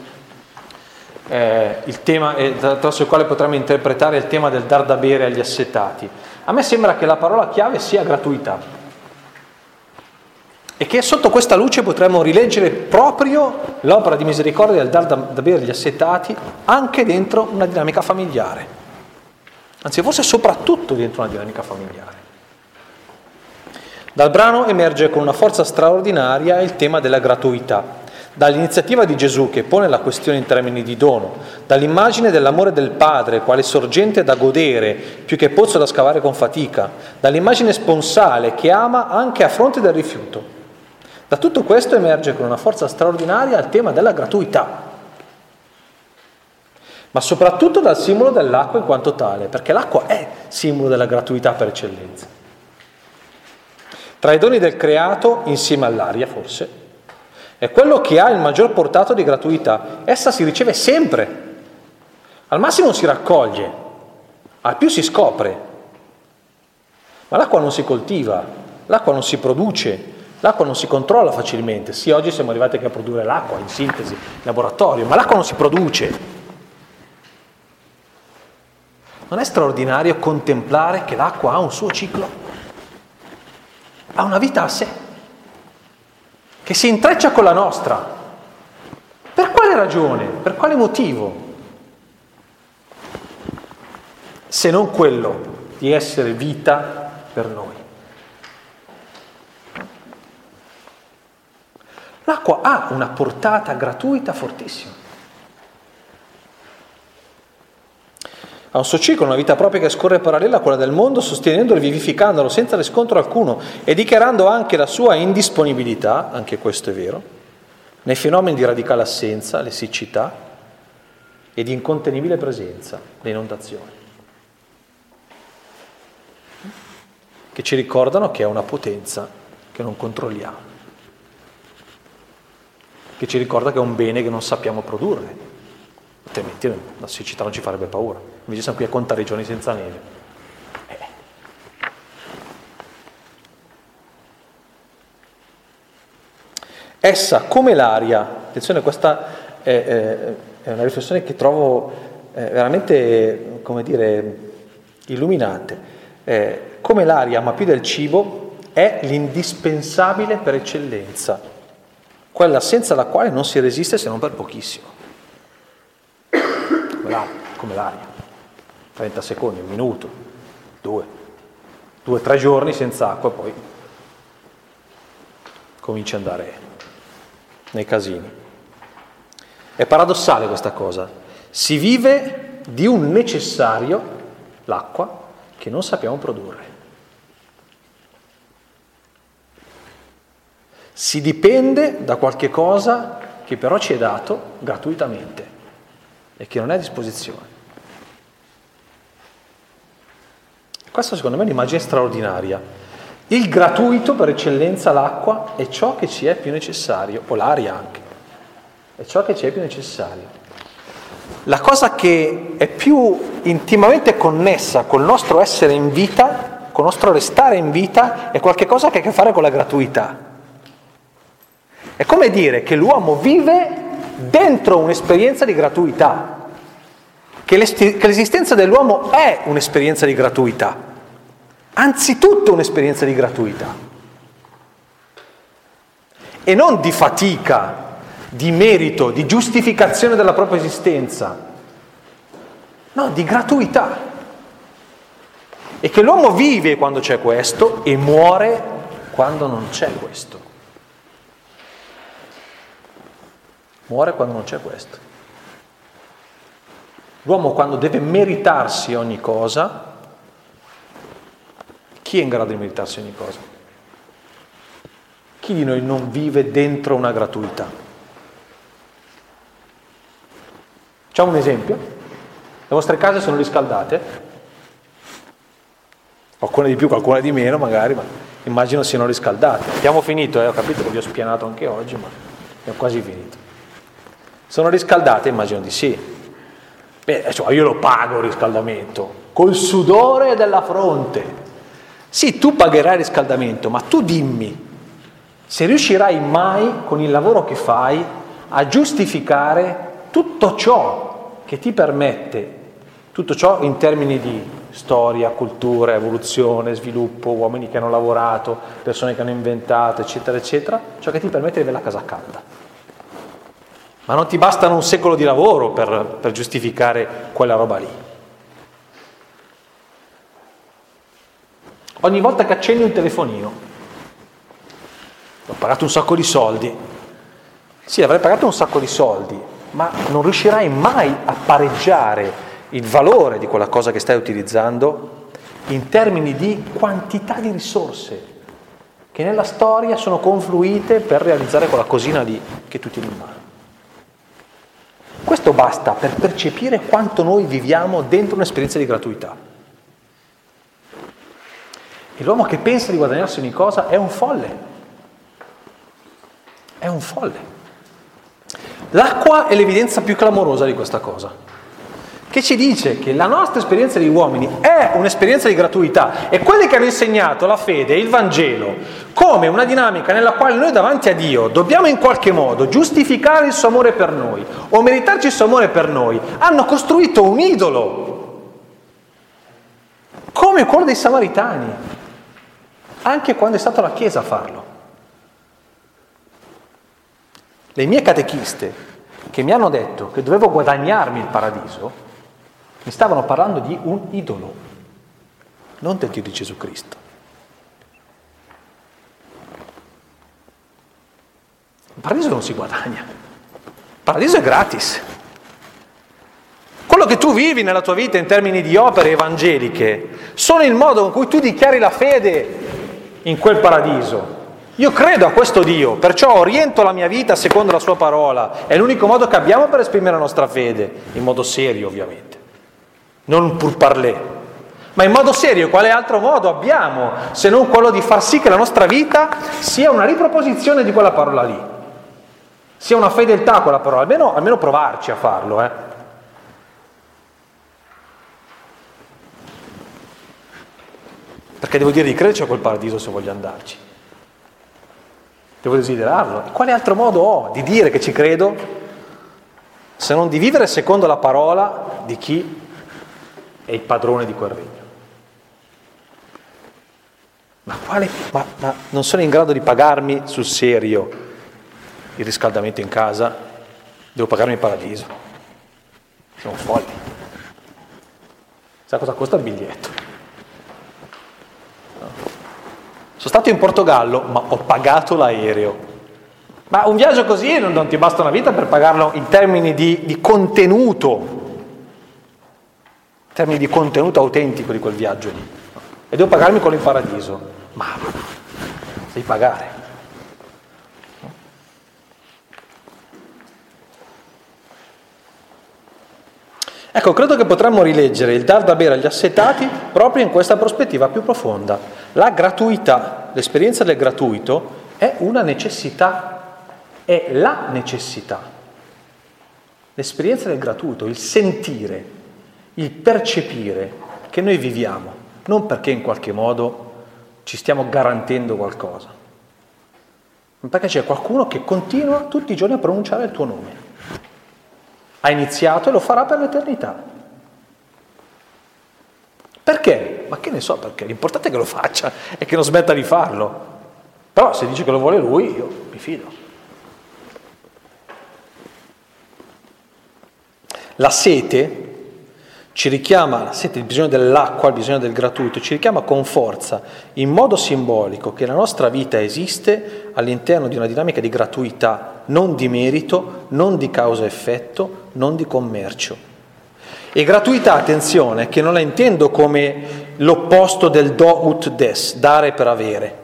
eh, il tema eh, attraverso il quale potremmo interpretare il tema del dar da bere agli assetati? A me sembra che la parola chiave sia gratuità e che sotto questa luce potremmo rileggere proprio l'opera di misericordia del dar da, da bere agli assetati anche dentro una dinamica familiare, anzi forse soprattutto dentro una dinamica familiare. Dal brano emerge con una forza straordinaria il tema della gratuità, dall'iniziativa di Gesù che pone la questione in termini di dono, dall'immagine dell'amore del Padre quale sorgente da godere più che pozzo da scavare con fatica, dall'immagine sponsale che ama anche a fronte del rifiuto. Da tutto questo emerge con una forza straordinaria il tema della gratuità, ma soprattutto dal simbolo dell'acqua in quanto tale, perché l'acqua è simbolo della gratuità per eccellenza. Tra i doni del creato, insieme all'aria forse, è quello che ha il maggior portato di gratuità. Essa si riceve sempre. Al massimo si raccoglie, al più si scopre. Ma l'acqua non si coltiva, l'acqua non si produce, l'acqua non si controlla facilmente. Sì, oggi siamo arrivati anche a produrre l'acqua in sintesi, in laboratorio, ma l'acqua non si produce. Non è straordinario contemplare che l'acqua ha un suo ciclo? ha una vita a sé, che si intreccia con la nostra. Per quale ragione? Per quale motivo? Se non quello di essere vita per noi. L'acqua ha una portata gratuita fortissima. Ha un suo ciclo, una vita propria che scorre parallela a quella del mondo, sostenendolo e vivificandolo senza riscontro alcuno e dichiarando anche la sua indisponibilità, anche questo è vero, nei fenomeni di radicale assenza, le siccità e di incontenibile presenza, le inondazioni, che ci ricordano che è una potenza che non controlliamo, che ci ricorda che è un bene che non sappiamo produrre, altrimenti la siccità non ci farebbe paura. Invece siamo qui a contare i giorni senza neve. Eh. Essa, come l'aria, attenzione, questa è, è una riflessione che trovo eh, veramente, come dire, illuminante. Eh, come l'aria, ma più del cibo, è l'indispensabile per eccellenza, quella senza la quale non si resiste se non per pochissimo come l'aria. 30 secondi, un minuto, due, due, tre giorni senza acqua poi comincia ad andare nei casini. È paradossale questa cosa. Si vive di un necessario, l'acqua, che non sappiamo produrre. Si dipende da qualche cosa che però ci è dato gratuitamente e che non è a disposizione. Questa secondo me è un'immagine straordinaria. Il gratuito per eccellenza, l'acqua, è ciò che ci è più necessario, o l'aria anche, è ciò che ci è più necessario. La cosa che è più intimamente connessa col nostro essere in vita, col nostro restare in vita, è qualcosa che ha a che fare con la gratuità. È come dire che l'uomo vive dentro un'esperienza di gratuità. Che, l'esistenza dell'uomo è un'esperienza di gratuità, anzitutto un'esperienza di gratuità, e non di fatica, di merito, di giustificazione della propria esistenza, no, di gratuità. E che l'uomo vive quando c'è questo e muore quando non c'è questo. Muore quando non c'è questo. L'uomo quando deve meritarsi ogni cosa, chi è in grado di meritarsi ogni cosa? Chi di noi non vive dentro una gratuità? Facciamo un esempio. Le vostre case sono riscaldate? Qualcuna di più, qualcuna di meno magari, ma immagino siano riscaldate. Abbiamo finito, eh? ho capito che vi ho spianato anche oggi, ma abbiamo quasi finito. Sono riscaldate? Immagino di sì. Beh, cioè io lo pago il riscaldamento, col sudore della fronte. Sì, tu pagherai il riscaldamento, ma tu dimmi se riuscirai mai con il lavoro che fai a giustificare tutto ciò che ti permette, tutto ciò in termini di storia, cultura, evoluzione, sviluppo, uomini che hanno lavorato, persone che hanno inventato, eccetera, eccetera, ciò che ti permette di avere la casa calda. Ma non ti bastano un secolo di lavoro per, per giustificare quella roba lì. Ogni volta che accendi un telefonino, ho pagato un sacco di soldi, sì, avrei pagato un sacco di soldi, ma non riuscirai mai a pareggiare il valore di quella cosa che stai utilizzando in termini di quantità di risorse che nella storia sono confluite per realizzare quella cosina lì che tu tieni in mano. Questo basta per percepire quanto noi viviamo dentro un'esperienza di gratuità. E l'uomo che pensa di guadagnarsi ogni cosa è un folle. È un folle. L'acqua è l'evidenza più clamorosa di questa cosa che ci dice che la nostra esperienza di uomini è un'esperienza di gratuità e quelli che hanno insegnato la fede e il Vangelo come una dinamica nella quale noi davanti a Dio dobbiamo in qualche modo giustificare il suo amore per noi o meritarci il suo amore per noi, hanno costruito un idolo come quello dei Samaritani, anche quando è stata la Chiesa a farlo. Le mie catechiste che mi hanno detto che dovevo guadagnarmi il paradiso, mi stavano parlando di un idolo, non del Dio di Gesù Cristo. Il paradiso non si guadagna, il paradiso è gratis. Quello che tu vivi nella tua vita in termini di opere evangeliche sono il modo in cui tu dichiari la fede in quel paradiso. Io credo a questo Dio, perciò oriento la mia vita secondo la sua parola. È l'unico modo che abbiamo per esprimere la nostra fede, in modo serio ovviamente non pur parler. Ma in modo serio, quale altro modo abbiamo se non quello di far sì che la nostra vita sia una riproposizione di quella parola lì? Sia una fedeltà a quella parola, almeno, almeno provarci a farlo. Eh? Perché devo dire di crederci a quel paradiso se voglio andarci. Devo desiderarlo. Quale altro modo ho di dire che ci credo se non di vivere secondo la parola di chi è il padrone di quel regno. Ma, quale, ma, ma non sono in grado di pagarmi sul serio il riscaldamento in casa, devo pagarmi il paradiso. Siamo folli. Sai cosa costa il biglietto? No. Sono stato in Portogallo, ma ho pagato l'aereo. Ma un viaggio così non, non ti basta una vita per pagarlo in termini di, di contenuto termini di contenuto autentico di quel viaggio lì. E devo pagarmi quello in paradiso. Ma devi pagare. Ecco, credo che potremmo rileggere il dar da bere agli assetati proprio in questa prospettiva più profonda. La gratuità, l'esperienza del gratuito è una necessità, è la necessità. L'esperienza del gratuito, il sentire, il percepire che noi viviamo, non perché in qualche modo ci stiamo garantendo qualcosa, ma perché c'è qualcuno che continua tutti i giorni a pronunciare il tuo nome. Ha iniziato e lo farà per l'eternità. Perché? Ma che ne so perché, l'importante è che lo faccia e che non smetta di farlo. Però se dice che lo vuole lui, io mi fido. La sete ci richiama, sete, il bisogno dell'acqua, il bisogno del gratuito, ci richiama con forza, in modo simbolico, che la nostra vita esiste all'interno di una dinamica di gratuità, non di merito, non di causa-effetto, non di commercio. E gratuità, attenzione, che non la intendo come l'opposto del do ut des, dare per avere.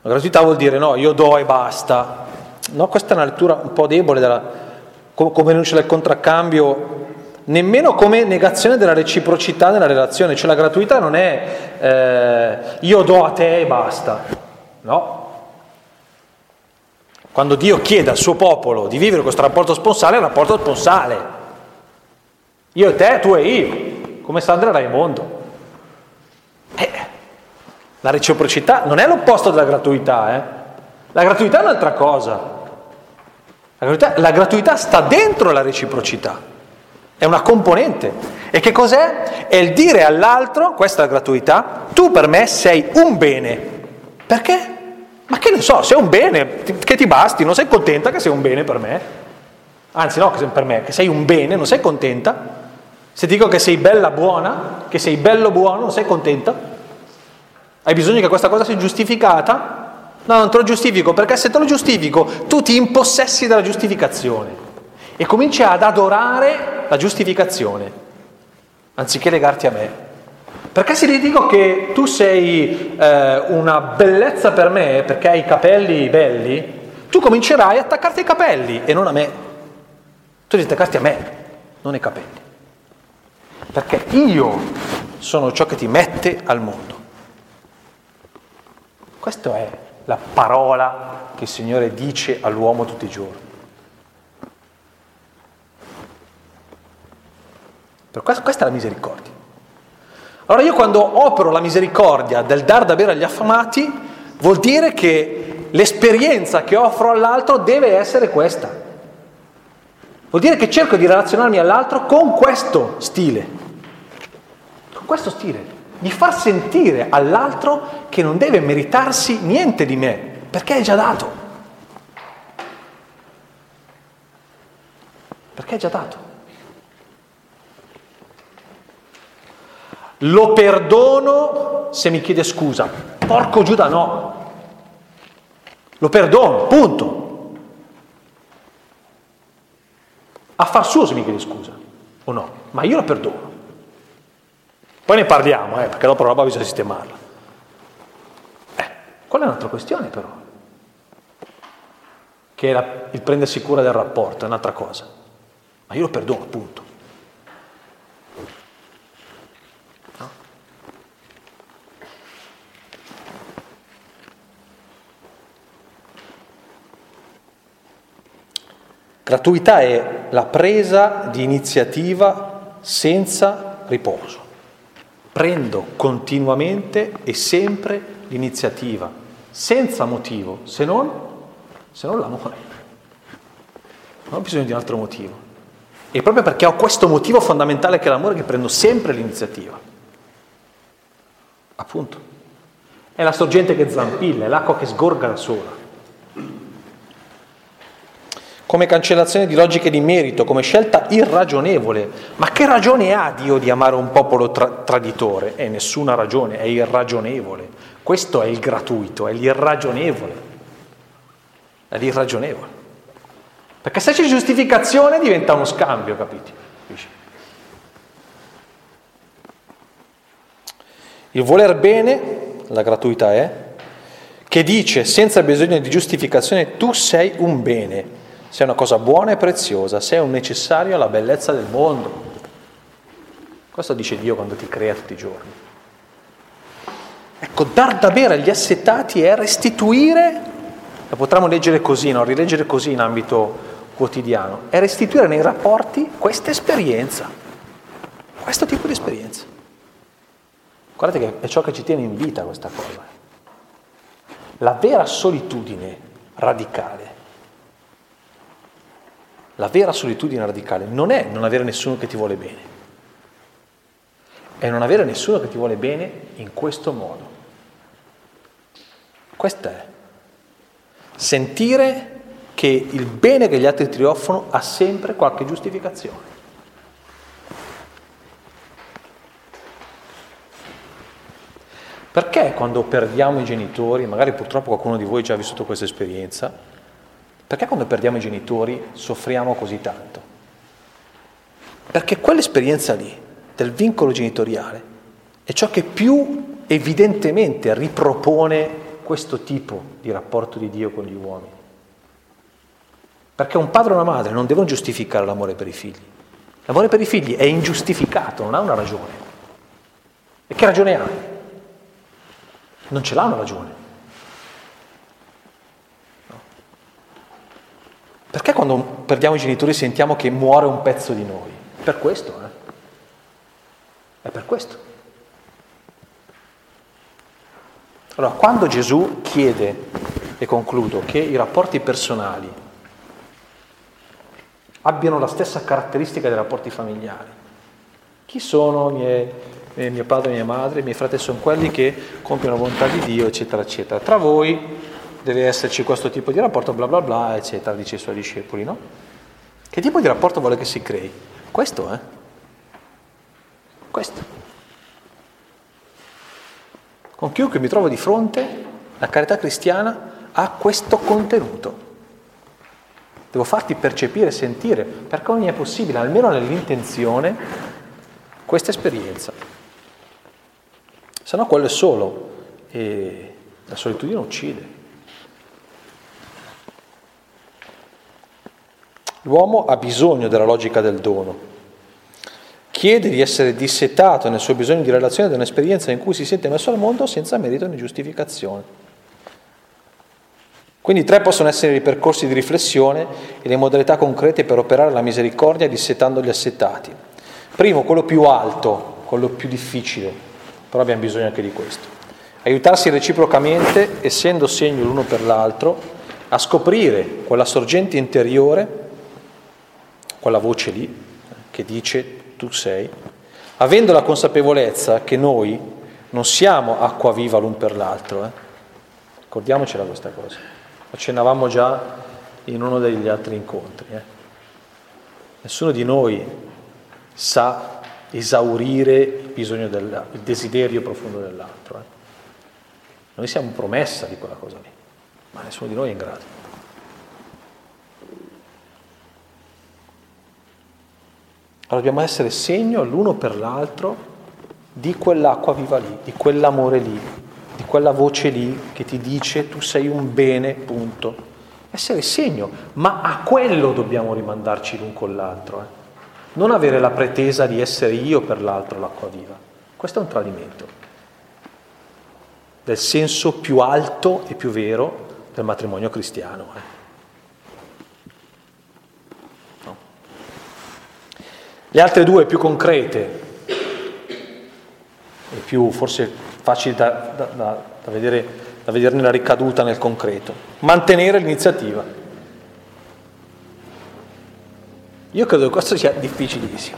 La gratuità vuol dire no, io do e basta. No, questa è una lettura un po' debole della, come non c'è il contraccambio, nemmeno come negazione della reciprocità nella relazione, cioè la gratuità non è eh, io do a te e basta, no. Quando Dio chiede al suo popolo di vivere questo rapporto sponsale, è un rapporto sponsale. Io e te, tu e io, come Sandra e Raimondo. Eh, la reciprocità non è l'opposto della gratuità, eh. La gratuità è un'altra cosa. La gratuità, la gratuità sta dentro la reciprocità, è una componente. E che cos'è? È il dire all'altro, questa è la gratuità, tu per me sei un bene. Perché? Ma che ne so, sei un bene, che ti basti, non sei contenta che sei un bene per me? Anzi no, che per me, che sei un bene, non sei contenta? Se dico che sei bella buona, che sei bello buono, non sei contenta? Hai bisogno che questa cosa sia giustificata? No, non te lo giustifico, perché se te lo giustifico tu ti impossessi della giustificazione e cominci ad adorare la giustificazione, anziché legarti a me. Perché se ti dico che tu sei eh, una bellezza per me, perché hai i capelli belli, tu comincerai a attaccarti ai capelli e non a me. Tu devi attaccarti a me, non ai capelli. Perché io sono ciò che ti mette al mondo. Questo è la parola che il Signore dice all'uomo tutti i giorni. Per questo, questa è la misericordia. Allora io quando opero la misericordia del dar da bere agli affamati, vuol dire che l'esperienza che offro all'altro deve essere questa. Vuol dire che cerco di relazionarmi all'altro con questo stile. Con questo stile di far sentire all'altro che non deve meritarsi niente di me, perché è già dato. Perché è già dato. Lo perdono se mi chiede scusa. Porco Giuda no. Lo perdono, punto. A far suo se mi chiede scusa, o no? Ma io lo perdono. Poi ne parliamo, eh, perché dopo la roba bisogna sistemarla. Eh, quella è un'altra questione però, che è la, il prendersi cura del rapporto, è un'altra cosa. Ma io lo perdono, appunto. Gratuità è la presa di iniziativa senza riposo prendo continuamente e sempre l'iniziativa, senza motivo, se non, se non l'amore. Non ho bisogno di un altro motivo. E proprio perché ho questo motivo fondamentale che è l'amore che prendo sempre l'iniziativa. Appunto. È la sorgente che zampilla, è l'acqua che sgorga da sola come cancellazione di logiche di merito, come scelta irragionevole. Ma che ragione ha Dio di amare un popolo tra- traditore? E nessuna ragione, è irragionevole. Questo è il gratuito, è l'irragionevole. È l'irragionevole. Perché se c'è giustificazione diventa uno scambio, capiti? Il voler bene, la gratuità è, che dice senza bisogno di giustificazione tu sei un bene sei una cosa buona e preziosa, sei un necessario alla bellezza del mondo. Questo dice Dio quando ti crea tutti i giorni. Ecco, dar da bere agli assetati è restituire, la potremmo leggere così, no? rileggere così in ambito quotidiano, è restituire nei rapporti questa esperienza, questo tipo di esperienza. Guardate che è ciò che ci tiene in vita questa cosa. La vera solitudine radicale la vera solitudine radicale non è non avere nessuno che ti vuole bene, è non avere nessuno che ti vuole bene in questo modo. Questo è. Sentire che il bene che gli altri ti offrono ha sempre qualche giustificazione. Perché quando perdiamo i genitori, magari purtroppo qualcuno di voi ha già vissuto questa esperienza, perché quando perdiamo i genitori soffriamo così tanto? Perché quell'esperienza lì, del vincolo genitoriale, è ciò che più evidentemente ripropone questo tipo di rapporto di Dio con gli uomini. Perché un padre e una madre non devono giustificare l'amore per i figli. L'amore per i figli è ingiustificato, non ha una ragione. E che ragione ha? non ce l'ha una ragione. Perché quando perdiamo i genitori sentiamo che muore un pezzo di noi? Per questo, eh? È per questo. Allora, quando Gesù chiede, e concludo, che i rapporti personali abbiano la stessa caratteristica dei rapporti familiari, chi sono miei eh, mio padre mia madre, i miei fratelli sono quelli che compiono la volontà di Dio, eccetera, eccetera. Tra voi deve esserci questo tipo di rapporto, bla bla bla, eccetera, dice i suoi discepoli, no? Che tipo di rapporto vuole che si crei? Questo, eh? Questo. Con chiunque mi trovo di fronte, la carità cristiana ha questo contenuto. Devo farti percepire, sentire, perché ogni è possibile, almeno nell'intenzione, questa esperienza se no quello è solo e la solitudine uccide. L'uomo ha bisogno della logica del dono, chiede di essere dissetato nel suo bisogno di relazione da un'esperienza in cui si sente messo al mondo senza merito né giustificazione. Quindi tre possono essere i percorsi di riflessione e le modalità concrete per operare la misericordia dissetando gli assetati. Primo, quello più alto, quello più difficile, però abbiamo bisogno anche di questo. Aiutarsi reciprocamente, essendo segno l'uno per l'altro, a scoprire quella sorgente interiore, quella voce lì, che dice tu sei, avendo la consapevolezza che noi non siamo acqua viva l'un per l'altro. Eh? Ricordiamocela questa cosa. Accennavamo già in uno degli altri incontri. Eh? Nessuno di noi sa esaurire il, bisogno del, il desiderio profondo dell'altro. Eh. Noi siamo promessa di quella cosa lì, ma nessuno di noi è in grado. Allora dobbiamo essere segno l'uno per l'altro di quell'acqua viva lì, di quell'amore lì, di quella voce lì che ti dice tu sei un bene, punto. Essere segno, ma a quello dobbiamo rimandarci l'un con l'altro. Eh non avere la pretesa di essere io per l'altro l'acqua viva. Questo è un tradimento del senso più alto e più vero del matrimonio cristiano. Eh. Le altre due più concrete e più forse facili da, da, da, da vedere, vederne la ricaduta nel concreto. Mantenere l'iniziativa. Io credo che questo sia difficilissimo.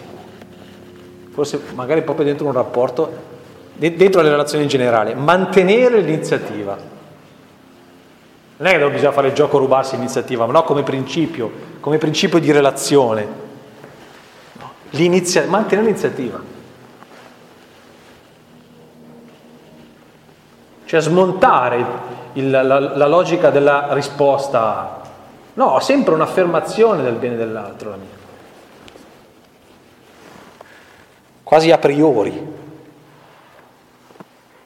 Forse magari proprio dentro un rapporto, dentro le relazioni in generale, mantenere l'iniziativa. Non è che bisogna fare il gioco rubarsi l'iniziativa, ma no come principio, come principio di relazione. No, mantenere l'iniziativa. Cioè smontare il, la, la logica della risposta. No, sempre un'affermazione del bene dell'altro la mia. quasi a priori.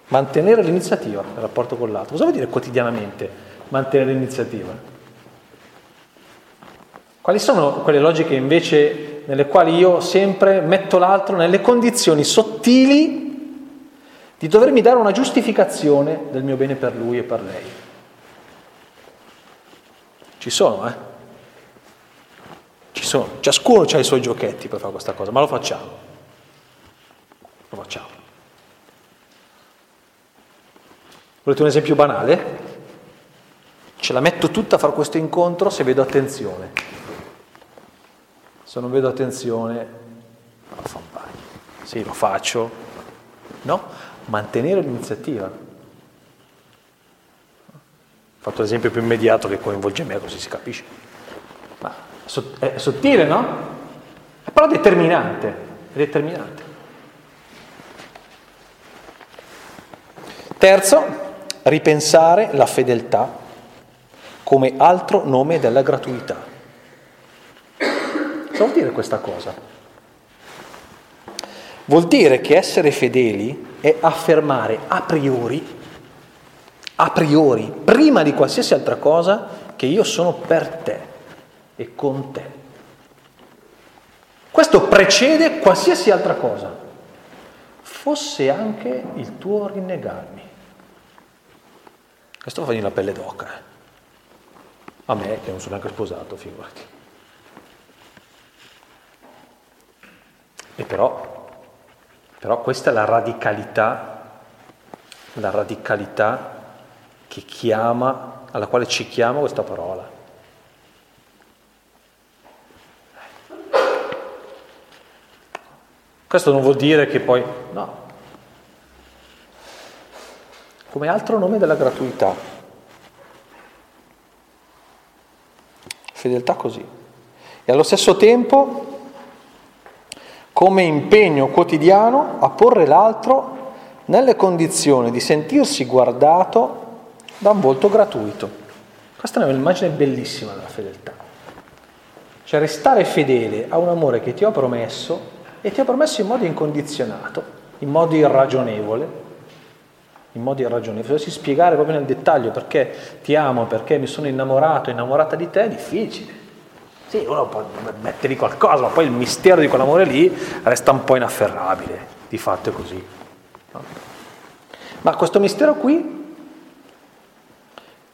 Mantenere l'iniziativa nel rapporto con l'altro. Cosa vuol dire quotidianamente mantenere l'iniziativa? Quali sono quelle logiche invece nelle quali io sempre metto l'altro nelle condizioni sottili di dovermi dare una giustificazione del mio bene per lui e per lei? Ci sono, eh? Ci sono. Ciascuno ha i suoi giochetti per fare questa cosa, ma lo facciamo. Lo facciamo. Volete un esempio banale? Ce la metto tutta a fare questo incontro se vedo attenzione. Se non vedo attenzione, sì, lo faccio, No, mantenere l'iniziativa. Ho fatto l'esempio più immediato che coinvolge me, così si capisce. Ma è sottile, no? È però determinante, è determinante. Terzo, ripensare la fedeltà come altro nome della gratuità. Cosa vuol dire questa cosa? Vuol dire che essere fedeli è affermare a priori, a priori, prima di qualsiasi altra cosa, che io sono per te e con te. Questo precede qualsiasi altra cosa, fosse anche il tuo rinnegarmi. Questo fa la pelle d'oca. Eh. A me che non sono neanche sposato, figurati. E però, però questa è la radicalità, la radicalità che chiama, alla quale ci chiama questa parola. Questo non vuol dire che poi, no, come altro nome della gratuità. Fedeltà così. E allo stesso tempo come impegno quotidiano a porre l'altro nelle condizioni di sentirsi guardato da un volto gratuito. Questa è un'immagine bellissima della fedeltà. Cioè restare fedele a un amore che ti ho promesso e ti ho promesso in modo incondizionato, in modo irragionevole, in modo irragionevole. Se dovessi spiegare proprio nel dettaglio perché ti amo, perché mi sono innamorato, innamorata di te, è difficile. Sì, uno può mettere qualcosa, ma poi il mistero di quell'amore lì resta un po' inafferrabile, di fatto è così. Ma questo mistero qui,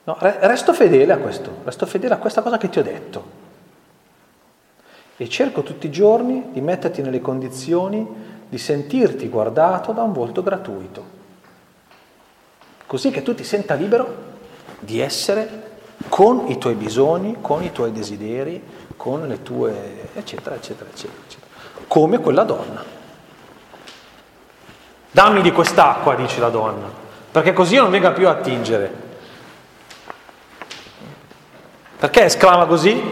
no, resto fedele a questo, resto fedele a questa cosa che ti ho detto. E cerco tutti i giorni di metterti nelle condizioni di sentirti guardato da un volto gratuito così che tu ti senta libero di essere con i tuoi bisogni, con i tuoi desideri, con le tue eccetera, eccetera, eccetera, eccetera. come quella donna. Dammi di quest'acqua, dice la donna, perché così io non venga più a attingere. Perché esclama così?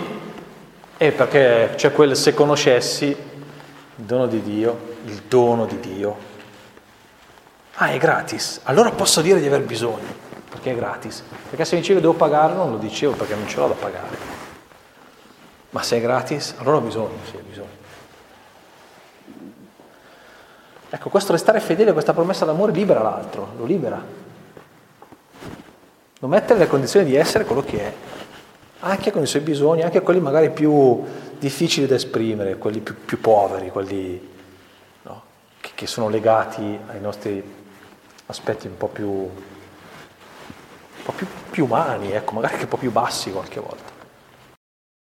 E perché c'è quel se conoscessi il dono di Dio, il dono di Dio, Ah, è gratis. Allora posso dire di aver bisogno, perché è gratis. Perché se mi dicevo devo pagare, non lo dicevo perché non ce l'ho da pagare. Ma se è gratis, allora ho bisogno, sì, ho bisogno. Ecco, questo restare fedele a questa promessa d'amore libera l'altro, lo libera. Lo mette nelle condizioni di essere quello che è, anche con i suoi bisogni, anche quelli magari più difficili da esprimere, quelli più, più poveri, quelli no, che, che sono legati ai nostri aspetti un po' più, un po più, più umani, ecco, magari anche un po' più bassi qualche volta.